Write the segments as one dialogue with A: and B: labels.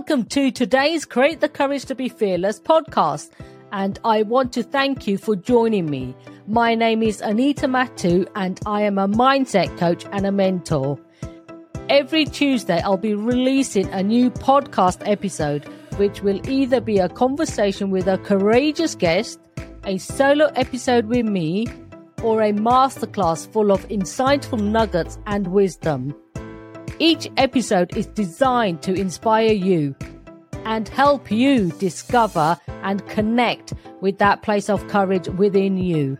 A: Welcome to today's Create the Courage to Be Fearless podcast. And I want to thank you for joining me. My name is Anita Matu, and I am a mindset coach and a mentor. Every Tuesday, I'll be releasing a new podcast episode, which will either be a conversation with a courageous guest, a solo episode with me, or a masterclass full of insightful nuggets and wisdom. Each episode is designed to inspire you and help you discover and connect with that place of courage within you.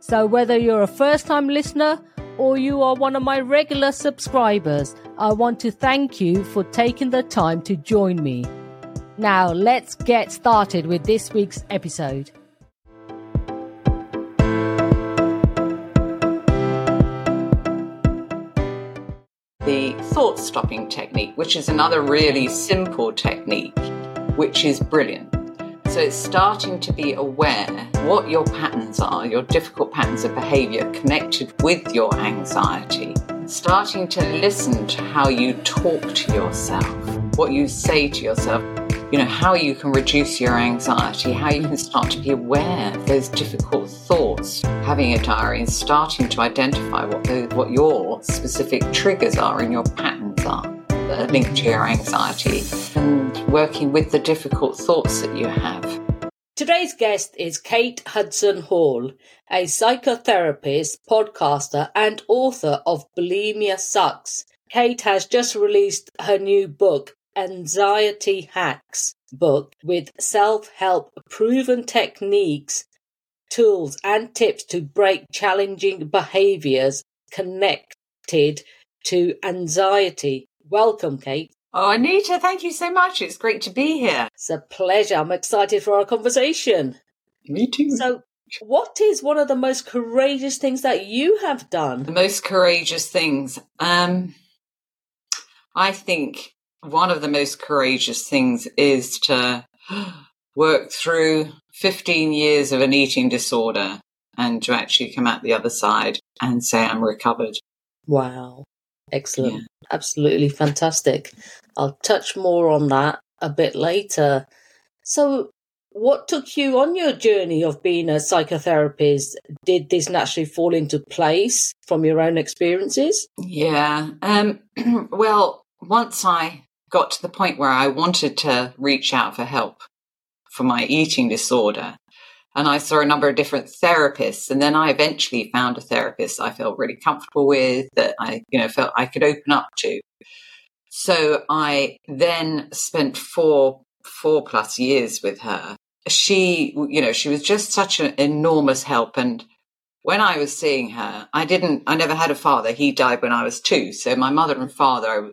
A: So, whether you're a first time listener or you are one of my regular subscribers, I want to thank you for taking the time to join me. Now, let's get started with this week's episode.
B: Stopping technique, which is another really simple technique, which is brilliant. So it's starting to be aware what your patterns are, your difficult patterns of behavior connected with your anxiety. Starting to listen to how you talk to yourself, what you say to yourself, you know, how you can reduce your anxiety, how you can start to be aware of those difficult thoughts, having a diary and starting to identify what, the, what your specific triggers are in your patterns are linked to your anxiety, and working with the difficult thoughts that you have.
A: Today's guest is Kate Hudson Hall, a psychotherapist, podcaster, and author of Bulimia Sucks. Kate has just released her new book, Anxiety Hacks book with self help proven techniques, tools, and tips to break challenging behaviors connected to anxiety. Welcome, Kate.
B: Oh, Anita, thank you so much. It's great to be here.
A: It's a pleasure. I'm excited for our conversation.
B: Me too.
A: So, what is one of the most courageous things that you have done?
B: The most courageous things. Um, I think one of the most courageous things is to work through 15 years of an eating disorder and to actually come out the other side and say I'm recovered.
A: Wow. Excellent. Yeah. Absolutely fantastic. I'll touch more on that a bit later. So, what took you on your journey of being a psychotherapist? Did this naturally fall into place from your own experiences?
B: Yeah. Um, well, once I got to the point where I wanted to reach out for help for my eating disorder. And I saw a number of different therapists. And then I eventually found a therapist I felt really comfortable with that I, you know, felt I could open up to. So I then spent four, four plus years with her. She, you know, she was just such an enormous help. And when I was seeing her, I didn't, I never had a father. He died when I was two. So my mother and father I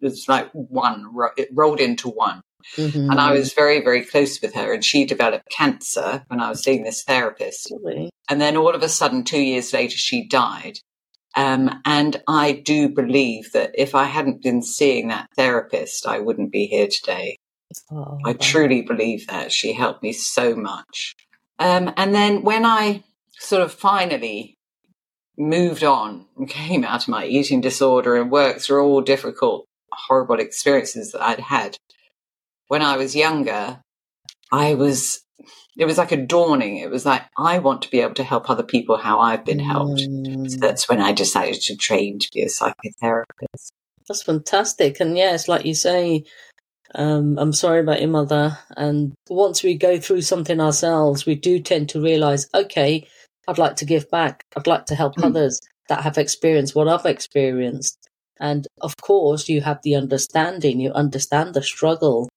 B: was like one, it rolled into one. Mm-hmm. And I was very, very close with her. And she developed cancer when I was seeing this therapist. Really? And then all of a sudden, two years later, she died. Um, and I do believe that if I hadn't been seeing that therapist, I wouldn't be here today. Oh, I truly believe that. She helped me so much. Um, and then when I sort of finally moved on and came out of my eating disorder and worked through all difficult, horrible experiences that I'd had. When I was younger, I was, it was like a dawning. It was like, I want to be able to help other people how I've been helped. Mm. So that's when I decided to train to be a psychotherapist.
A: That's fantastic. And yes, like you say, um, I'm sorry about your mother. And once we go through something ourselves, we do tend to realize, okay, I'd like to give back. I'd like to help mm. others that have experienced what I've experienced. And of course, you have the understanding, you understand the struggle.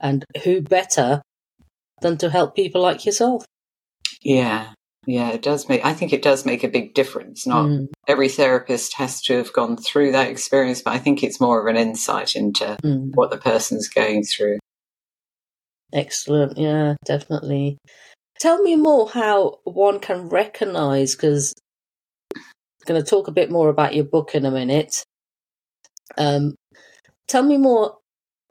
A: And who better than to help people like yourself?
B: Yeah, yeah, it does make, I think it does make a big difference. Not mm. every therapist has to have gone through that experience, but I think it's more of an insight into mm. what the person's going through.
A: Excellent. Yeah, definitely. Tell me more how one can recognize, because I'm going to talk a bit more about your book in a minute. Um, tell me more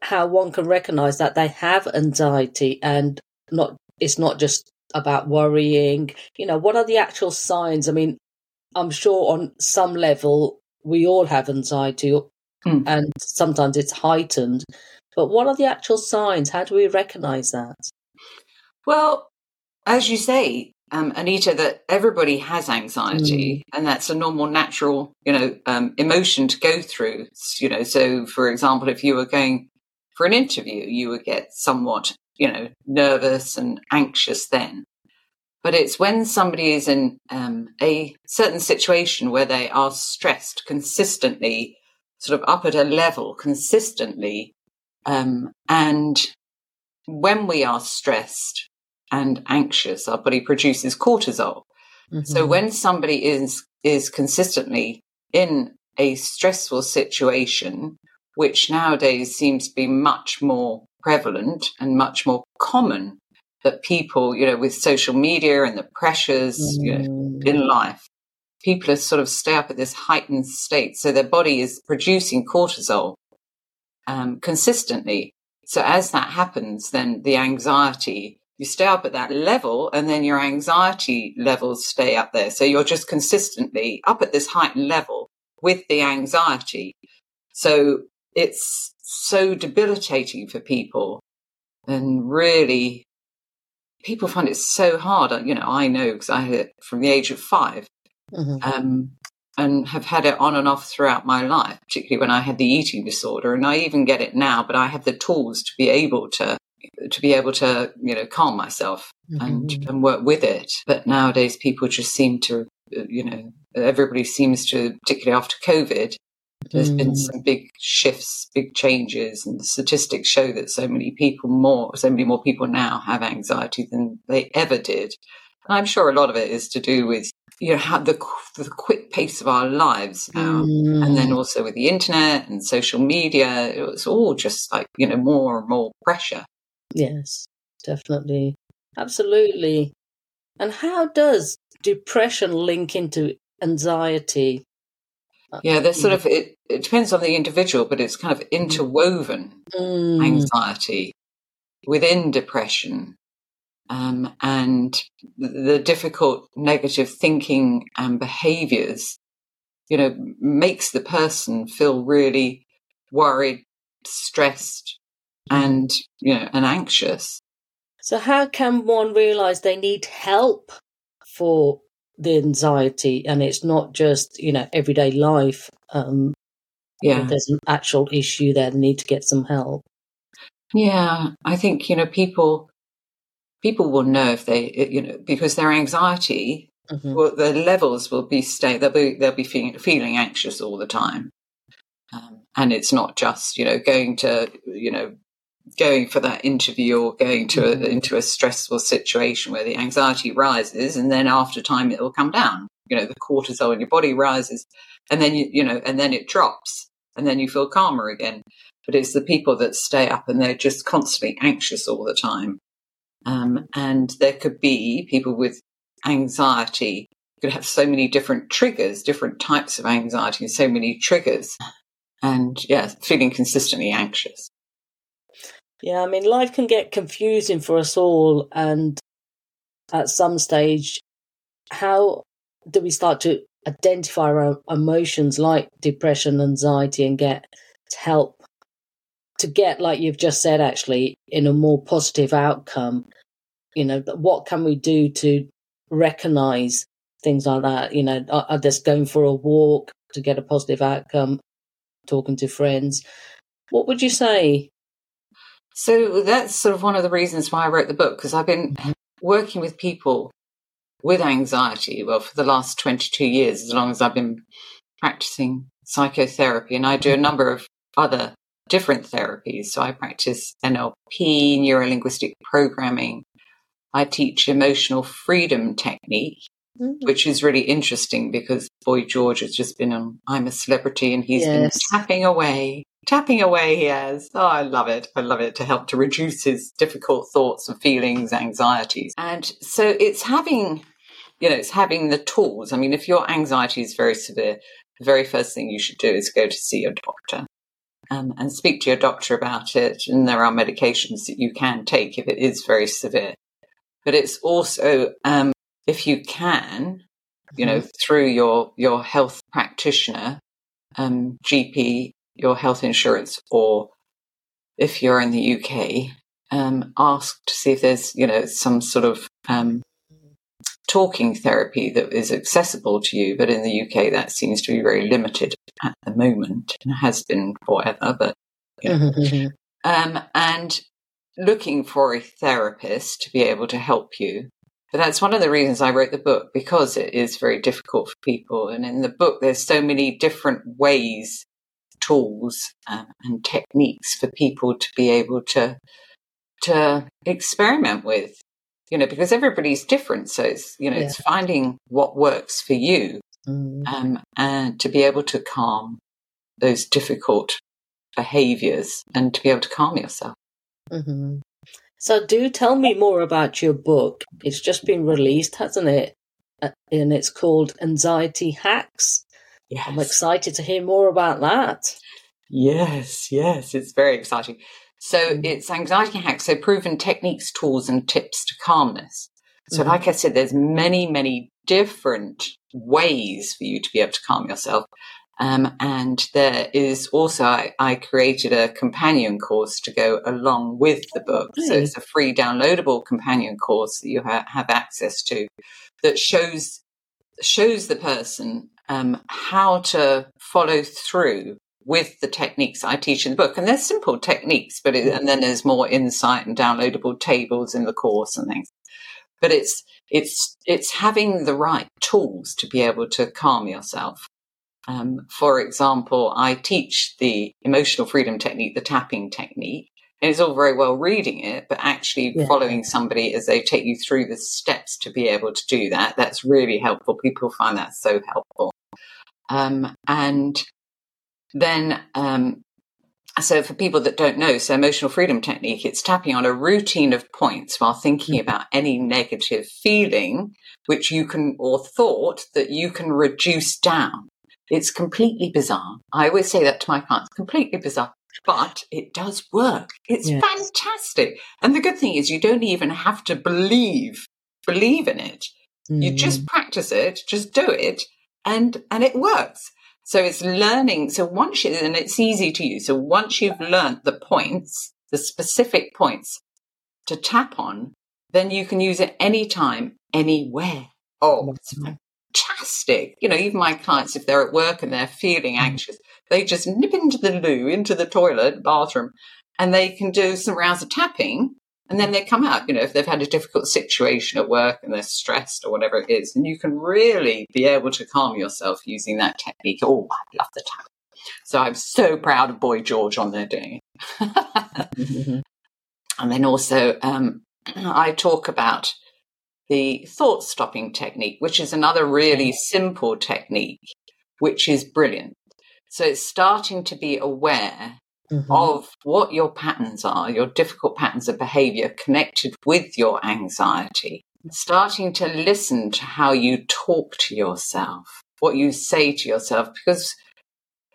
A: how one can recognize that they have anxiety and not it's not just about worrying. You know, what are the actual signs? I mean, I'm sure on some level we all have anxiety, mm. and sometimes it's heightened.
C: But what are the actual signs? How do we recognize that?
B: Well, as you say, um, Anita, that everybody has anxiety, mm. and that's a normal, natural, you know, um, emotion to go through. You know, so for example, if you were going for an interview, you would get somewhat, you know, nervous and anxious then. But it's when somebody is in um, a certain situation where they are stressed consistently, sort of up at a level consistently, um, and when we are stressed, and anxious, our body produces cortisol. Mm-hmm. So when somebody is is consistently in a stressful situation, which nowadays seems to be much more prevalent and much more common that people, you know, with social media and the pressures mm. you know, mm. in life, people are sort of stay up at this heightened state. So their body is producing cortisol um, consistently. So as that happens, then the anxiety you stay up at that level and then your anxiety levels stay up there. So you're just consistently up at this heightened level with the anxiety. So it's so debilitating for people and really people find it so hard. You know, I know because I had it from the age of 5 mm-hmm. um, and have had it on and off throughout my life, particularly when I had the eating disorder. And I even get it now, but I have the tools to be able to to be able to, you know, calm myself mm-hmm. and, and work with it. But nowadays people just seem to, you know, everybody seems to, particularly after COVID, there's mm. been some big shifts, big changes, and the statistics show that so many people more, so many more people now have anxiety than they ever did. And I'm sure a lot of it is to do with you know how the the quick pace of our lives now, mm. and then also with the internet and social media, it's all just like you know more and more pressure.
C: Yes, definitely. Absolutely. And how does depression link into anxiety?
B: Yeah, there's sort of it, it depends on the individual, but it's kind of mm. interwoven mm. anxiety within depression. Um, and the difficult negative thinking and behaviors, you know, makes the person feel really worried, stressed, and you know and anxious
C: so how can one realize they need help for the anxiety and it's not just you know everyday life um yeah. there's an actual issue there they need to get some help.
B: Yeah i think you know people people will know if they you know because their anxiety mm-hmm. well, their levels will be stay they'll be they'll be feeling, feeling anxious all the time. Um, and it's not just you know going to you know going for that interview or going to a, mm-hmm. into a stressful situation where the anxiety rises and then after time it will come down. You know the cortisol in your body rises and then you you know and then it drops and then you feel calmer again. But it's the people that stay up and they're just constantly anxious all the time. Um, and there could be people with anxiety could have so many different triggers different types of anxiety and so many triggers. And yeah feeling consistently anxious
C: yeah, I mean, life can get confusing for us all. And at some stage, how do we start to identify our emotions like depression, anxiety, and get help to get, like you've just said, actually, in a more positive outcome? You know, what can we do to recognize things like that? You know, are uh, just going for a walk to get a positive outcome, talking to friends. What would you say
B: so that's sort of one of the reasons why I wrote the book, because I've been working with people with anxiety, well, for the last 22 years, as long as I've been practicing psychotherapy. And I do a number of other different therapies. So I practice NLP, neuro-linguistic programming. I teach emotional freedom technique, mm-hmm. which is really interesting because Boy George has just been on I'm a Celebrity and he's yes. been tapping away tapping away he has. Oh, I love it. I love it to help to reduce his difficult thoughts and feelings, anxieties. And so it's having, you know, it's having the tools. I mean, if your anxiety is very severe, the very first thing you should do is go to see your doctor. Um, and speak to your doctor about it. And there are medications that you can take if it is very severe. But it's also, um, if you can, you know, mm-hmm. through your, your health practitioner, um, GP, your health insurance or if you're in the UK, um, ask to see if there's, you know, some sort of um, talking therapy that is accessible to you. But in the UK, that seems to be very limited at the moment and has been forever. But you know. Mm-hmm. um, and looking for a therapist to be able to help you. But that's one of the reasons I wrote the book because it is very difficult for people. And in the book, there's so many different ways, tools, um, and techniques for people to be able to to experiment with. You know, because everybody's different, so it's you know yeah. it's finding what works for you, mm. um, and to be able to calm those difficult behaviors and to be able to calm yourself.
C: Mm-hmm. So, do tell me more about your book. It's just been released, hasn't it? Uh, and it's called Anxiety Hacks. Yes. I'm excited to hear more about that.
B: Yes, yes, it's very exciting. So, mm-hmm. it's Anxiety Hacks, so proven techniques, tools, and tips to calmness. So, mm-hmm. like I said, there's many, many different ways for you to be able to calm yourself. Um, and there is also, I, I, created a companion course to go along with the book. So it's a free downloadable companion course that you ha- have access to that shows, shows the person um, how to follow through with the techniques I teach in the book. And they're simple techniques, but it, and then there's more insight and downloadable tables in the course and things. But it's, it's, it's having the right tools to be able to calm yourself. Um, for example, I teach the emotional freedom technique, the tapping technique. And it's all very well reading it, but actually yeah. following somebody as they take you through the steps to be able to do that, that's really helpful. People find that so helpful. Um, and then, um, so for people that don't know, so emotional freedom technique, it's tapping on a routine of points while thinking mm-hmm. about any negative feeling, which you can, or thought that you can reduce down. It's completely bizarre. I always say that to my clients, completely bizarre, but it does work. It's yes. fantastic. And the good thing is you don't even have to believe, believe in it. Mm. You just practice it, just do it and, and it works. So it's learning. So once you, and it's easy to use. So once you've learned the points, the specific points to tap on, then you can use it anytime, anywhere. Oh, it's fantastic. You know, even my clients, if they're at work and they're feeling mm. anxious, they just nip into the loo, into the toilet, bathroom, and they can do some rounds of tapping. And then they come out, you know, if they've had a difficult situation at work and they're stressed or whatever it is, and you can really be able to calm yourself using that technique. Oh, I love the tap. So I'm so proud of Boy George on their day. mm-hmm. And then also, um, I talk about the thought stopping technique, which is another really simple technique, which is brilliant. So it's starting to be aware mm-hmm. of what your patterns are, your difficult patterns of behavior connected with your anxiety, starting to listen to how you talk to yourself, what you say to yourself, because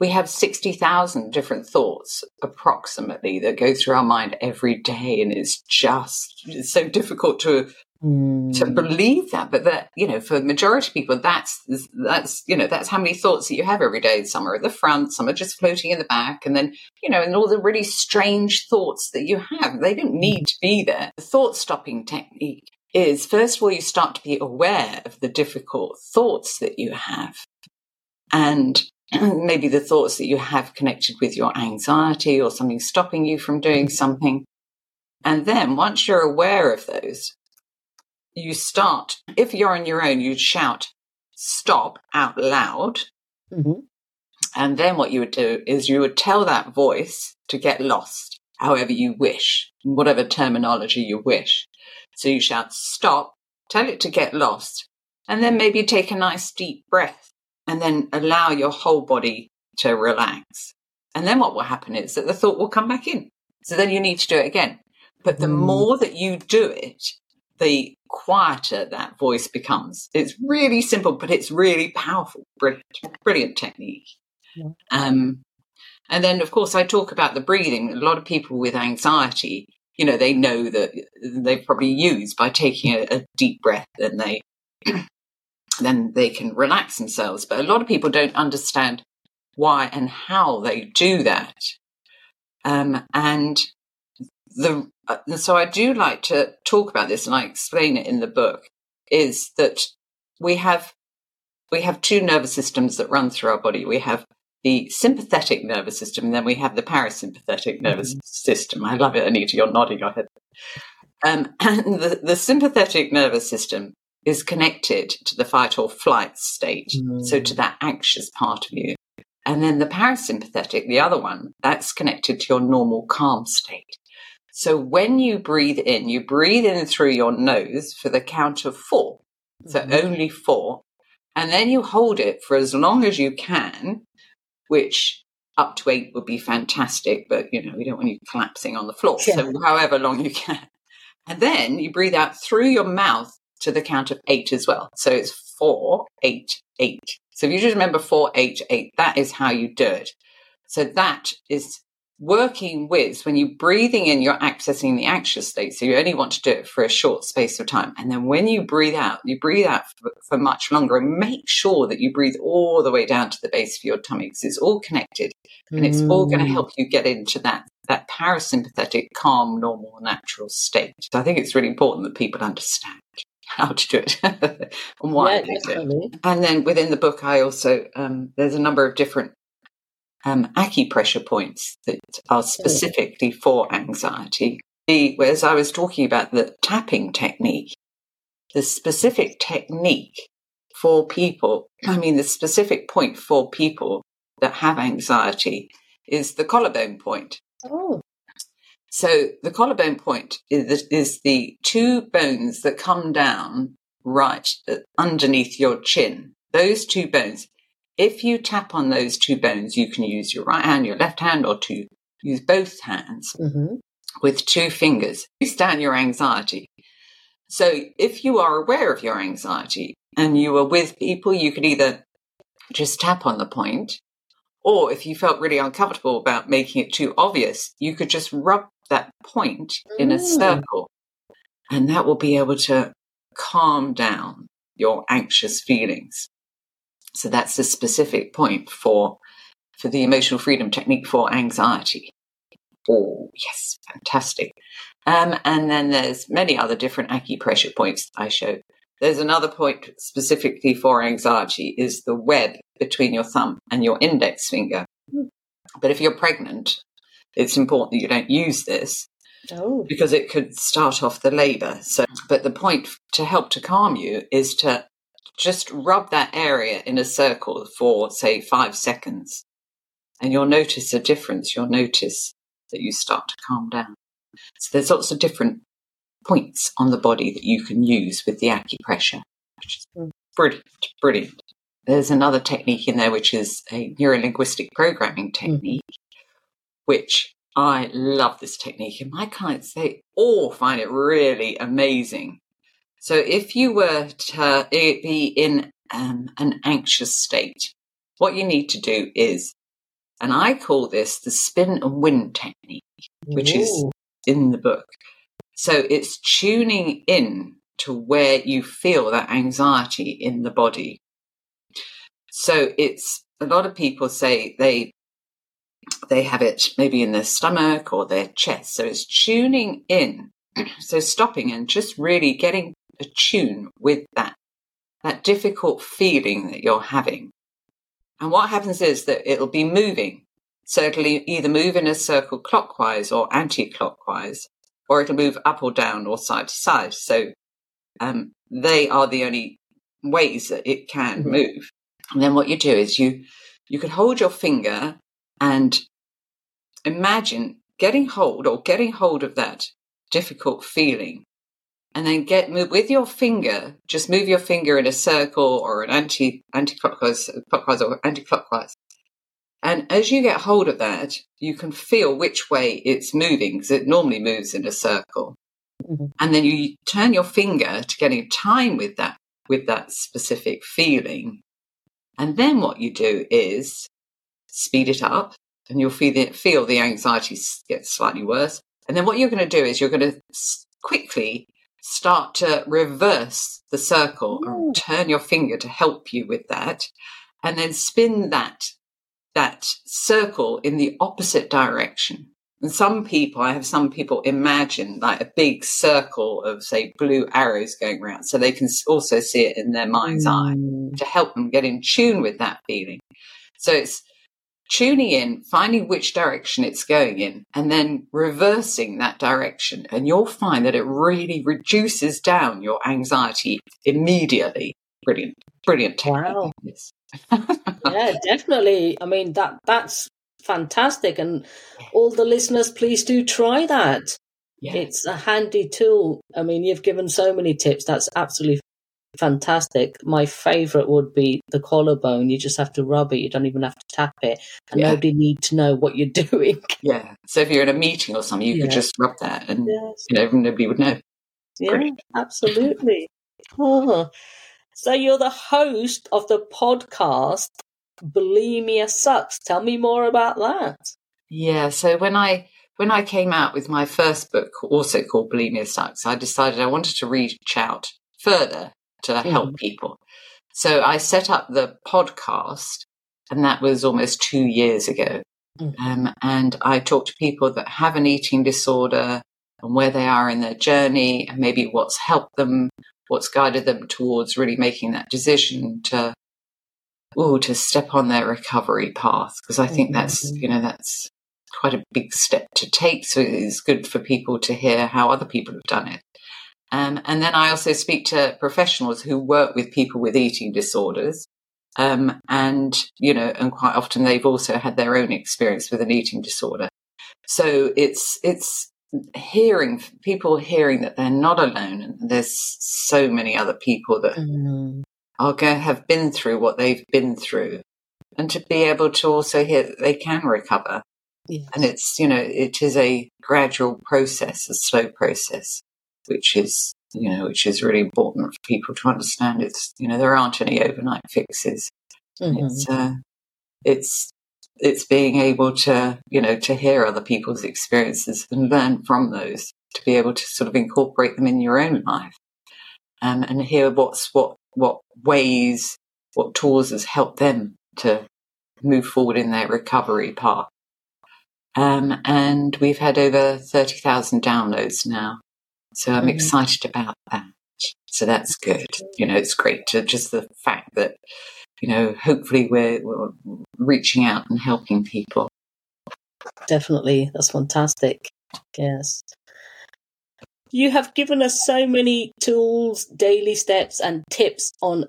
B: we have 60,000 different thoughts approximately that go through our mind every day. And it's just it's so difficult to Mm. to believe that. But that, you know, for the majority of people, that's, that's, you know, that's how many thoughts that you have every day. Some are at the front, some are just floating in the back. And then, you know, and all the really strange thoughts that you have, they don't need to be there. The thought stopping technique is first of all, you start to be aware of the difficult thoughts that you have. And maybe the thoughts that you have connected with your anxiety or something stopping you from doing something. And then once you're aware of those, you start, if you're on your own, you'd shout stop out loud. Mm-hmm. And then what you would do is you would tell that voice to get lost however you wish, whatever terminology you wish. So you shout stop, tell it to get lost, and then maybe take a nice deep breath and then allow your whole body to relax. And then what will happen is that the thought will come back in. So then you need to do it again. But the mm. more that you do it, the quieter that voice becomes. It's really simple, but it's really powerful. Brilliant, brilliant technique. Yeah. Um, and then, of course, I talk about the breathing. A lot of people with anxiety, you know, they know that they probably use by taking a, a deep breath and they then they can relax themselves. But a lot of people don't understand why and how they do that. Um, and the uh, so I do like to talk about this, and I explain it in the book. Is that we have we have two nervous systems that run through our body. We have the sympathetic nervous system, and then we have the parasympathetic nervous mm-hmm. system. I love it, Anita. You're nodding your head. Um, and the, the sympathetic nervous system is connected to the fight or flight state, mm. so to that anxious part of you. And then the parasympathetic, the other one, that's connected to your normal calm state. So when you breathe in, you breathe in through your nose for the count of four. So mm-hmm. only four. And then you hold it for as long as you can, which up to eight would be fantastic, but you know, we don't want you collapsing on the floor. Yeah. So however long you can. And then you breathe out through your mouth to the count of eight as well. So it's four, eight, eight. So if you just remember four, eight, eight, that is how you do it. So that is working with when you're breathing in, you're accessing the anxious state. So you only want to do it for a short space of time. And then when you breathe out, you breathe out for, for much longer and make sure that you breathe all the way down to the base of your tummy because it's all connected and it's all going to mm. help you get into that that parasympathetic, calm, normal, natural state. So I think it's really important that people understand how to do it and why yeah, do it. And then within the book, I also um, there's a number of different um, acupressure points that are specifically for anxiety. The, as I was talking about the tapping technique, the specific technique for people, I mean, the specific point for people that have anxiety is the collarbone point.
C: Oh.
B: So the collarbone point is, is the two bones that come down right underneath your chin. Those two bones. If you tap on those two bones, you can use your right hand, your left hand, or to use both hands mm-hmm. with two fingers. Boost down your anxiety. So if you are aware of your anxiety and you are with people, you could either just tap on the point, or if you felt really uncomfortable about making it too obvious, you could just rub that point in a mm. circle and that will be able to calm down your anxious feelings. So that's the specific point for for the emotional freedom technique for anxiety. Oh, yes, fantastic. Um, and then there's many other different acupressure points I show. There's another point specifically for anxiety is the web between your thumb and your index finger. But if you're pregnant, it's important that you don't use this oh. because it could start off the labor. So, but the point to help to calm you is to just rub that area in a circle for, say, five seconds, and you'll notice a difference. You'll notice that you start to calm down. So, there's lots of different points on the body that you can use with the acupressure, which is hmm. brilliant. Brilliant. There's another technique in there, which is a neurolinguistic programming hmm. technique, which I love this technique. And my clients, they all find it really amazing. So if you were to be in um, an anxious state, what you need to do is, and I call this the spin and wind technique, which Ooh. is in the book. So it's tuning in to where you feel that anxiety in the body. So it's a lot of people say they they have it maybe in their stomach or their chest. So it's tuning in. So stopping and just really getting attune with that, that difficult feeling that you're having. And what happens is that it'll be moving. So it'll either move in a circle clockwise or anti-clockwise, or it'll move up or down or side to side. So um, they are the only ways that it can mm-hmm. move. And then what you do is you you can hold your finger and imagine getting hold or getting hold of that difficult feeling and then get move with your finger. Just move your finger in a circle or an anti anti-clockwise, clockwise or anti-clockwise. And as you get hold of that, you can feel which way it's moving because it normally moves in a circle. Mm-hmm. And then you turn your finger to get in time with that with that specific feeling. And then what you do is speed it up, and you'll feel the, feel the anxiety get slightly worse. And then what you're going to do is you're going to quickly start to reverse the circle and turn your finger to help you with that and then spin that that circle in the opposite direction And some people, I have some people imagine like a big circle of, say, blue arrows going around so they can also see it in their mind's mm. eye to help them get in tune with that feeling. So it's tuning in, finding which direction it's going in, and then reversing that direction. And you'll find that it really reduces down your anxiety immediately. Brilliant, brilliant.
C: Wow. yeah, definitely. I mean that that's fantastic, and all the listeners, please do try that. Yeah. It's a handy tool. I mean, you've given so many tips. That's absolutely fantastic. My favorite would be the collarbone. You just have to rub it. You don't even have to tap it, and yeah. nobody need to know what you're doing.
B: Yeah. So if you're in a meeting or something, you yeah. could just rub that, and yes. you know nobody would know.
C: Yeah, Great. absolutely. oh. So you're the host of the podcast Bulimia Sucks. Tell me more about that.
B: Yeah. So when I when I came out with my first book, also called Bulimia Sucks, I decided I wanted to reach out further to help mm. people. So I set up the podcast, and that was almost two years ago. Mm. Um, and I talk to people that have an eating disorder and where they are in their journey, and maybe what's helped them, what's guided them towards really making that decision to, oh, to step on their recovery path. Because I think mm-hmm. that's, you know, that's quite a big step to take. So it's good for people to hear how other people have done it. Um, and then I also speak to professionals who work with people with eating disorders. Um, and, you know, and quite often they've also had their own experience with an eating disorder. So it's, it's hearing people hearing that they're not alone and there's so many other people that mm. are going to have been through what they've been through and to be able to also hear that they can recover. Yes. And it's, you know, it is a gradual process, a slow process which is you know which is really important for people to understand. It's you know there aren't any overnight fixes. Mm-hmm. It's uh, it's it's being able to you know to hear other people's experiences and learn from those to be able to sort of incorporate them in your own life um, and hear what's what what ways what tools has helped them to move forward in their recovery path um, and we've had over 30,000 downloads now so I'm mm-hmm. excited about that. So that's good. You know, it's great to just the fact that, you know, hopefully we're, we're reaching out and helping people.
C: Definitely. That's fantastic. Yes. You have given us so many tools, daily steps, and tips on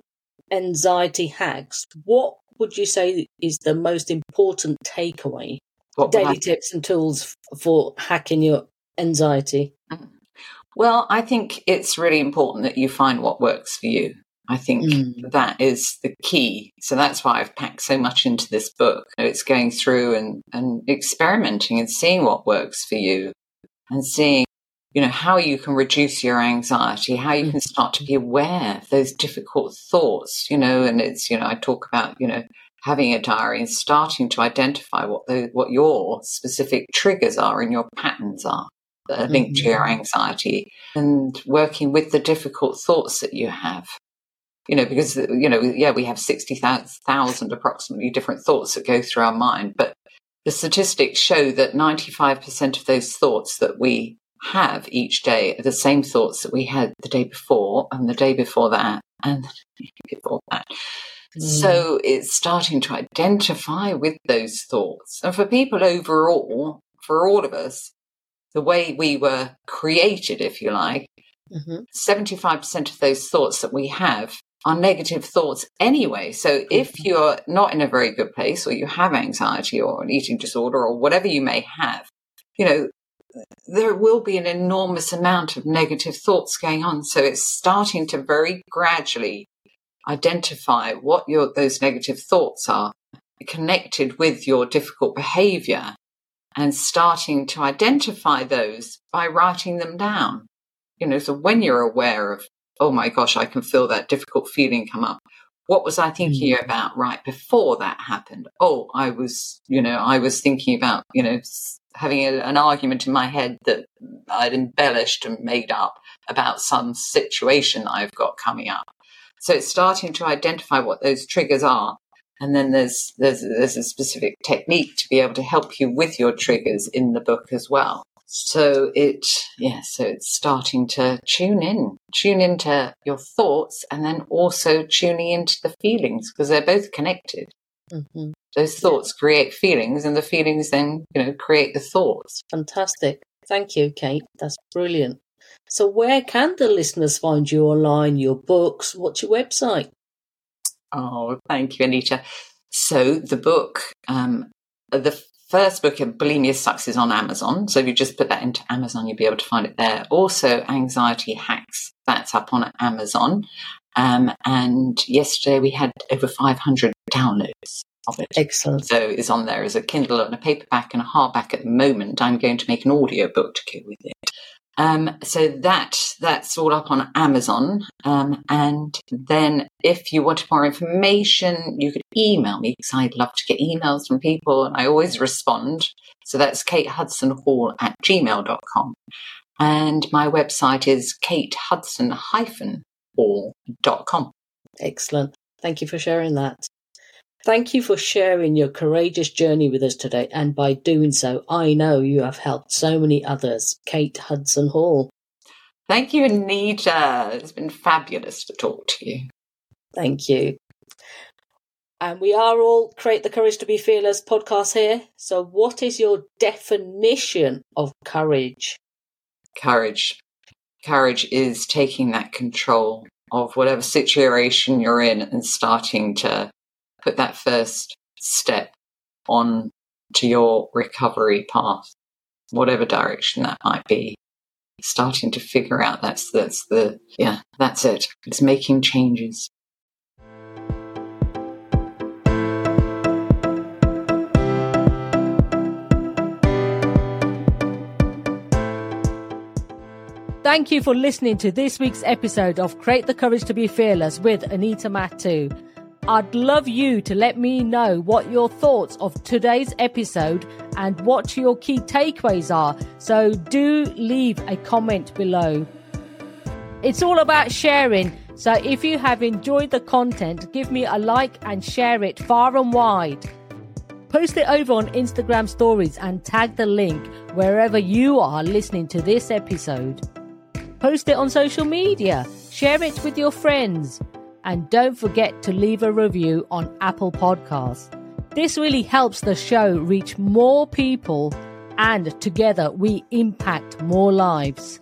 C: anxiety hacks. What would you say is the most important takeaway? What daily tips and tools for hacking your anxiety? Mm.
B: Well, I think it's really important that you find what works for you. I think mm. that is the key. So that's why I've packed so much into this book. It's going through and, and experimenting and seeing what works for you and seeing, you know, how you can reduce your anxiety, how you can start to be aware of those difficult thoughts, you know, and it's, you know, I talk about, you know, having a diary and starting to identify what the, what your specific triggers are and your patterns are linked to your anxiety and working with the difficult thoughts that you have. You know, because, you know, yeah, we have 60,000 approximately different thoughts that go through our mind, but the statistics show that 95% of those thoughts that we have each day are the same thoughts that we had the day before and the day before that and before that. Mm. So it's starting to identify with those thoughts. And for people overall, for all of us, the way we were created, if you like, mm-hmm. 75% of those thoughts that we have are negative thoughts anyway. So if mm-hmm. you're not in a very good place or you have anxiety or an eating disorder or whatever you may have, you know, there will be an enormous amount of negative thoughts going on. So it's starting to very gradually identify what your those negative thoughts are connected with your difficult behavior and starting to identify those by writing them down. You know, so when you're aware of, oh my gosh, I can feel that difficult feeling come up. What was I thinking mm. about right before that happened? Oh, I was, you know, I was thinking about, you know, having a, an argument in my head that I'd embellished and made up about some situation I've got coming up. So it's starting to identify what those triggers are And then there's, there's, there's a specific technique to be able to help you with your triggers in the book as well. So it, yeah, so it's starting to tune in, tune into your thoughts and then also tuning into the feelings because they're both connected. Mm-hmm. Those thoughts create feelings and the feelings then, you know, create the thoughts.
C: Fantastic. Thank you, Kate. That's brilliant. So where can the listeners find you online, your books? What's your website?
B: Oh, thank you, Anita. So the book, um, the first book, of Bulimia Sucks, is on Amazon. So if you just put that into Amazon, you'll be able to find it there. Also, Anxiety Hacks, that's up on Amazon. Um, and yesterday we had over 500 downloads of it.
C: Excellent.
B: So it's on there as a Kindle and a paperback and a hardback at the moment. I'm going to make an audio book to go with it. Um, so that that's all up on Amazon. Um, and then if you wanted more information, you could email me because I'd love to get emails from people and I always respond. So that's Kate Hudson Hall at gmail.com. And my website is katehudson-hall.com.
C: Excellent. Thank you for sharing that. Thank you for sharing your courageous journey with us today, and by doing so, I know you have helped so many others. Kate Hudson Hall.
B: Thank you, Anita. It's been fabulous to talk to you.
C: Thank you. And we are all Create the Courage to Be Fearless podcast here. So, what is your definition of courage?
B: Courage. Courage is taking that control of whatever situation you're in and starting to put that first step on to your recovery path, whatever direction that might be. Starting to figure out that's that's the yeah, that's it. It's making changes.
A: Thank you for listening to this week's episode of Create the Courage to Be Fearless with Anita Matu. I'd love you to let me know what your thoughts of today's episode and what your key takeaways are. So do leave a comment below. It's all about sharing. So if you have enjoyed the content, give me a like and share it far and wide. Post it over on Instagram stories and tag the link wherever you are listening to this episode. Post it on social media. Share it with your friends. And don't forget to leave a review on Apple Podcasts. This really helps the show reach more people, and together we impact more lives.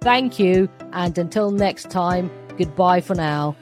A: Thank you, and until next time, goodbye for now.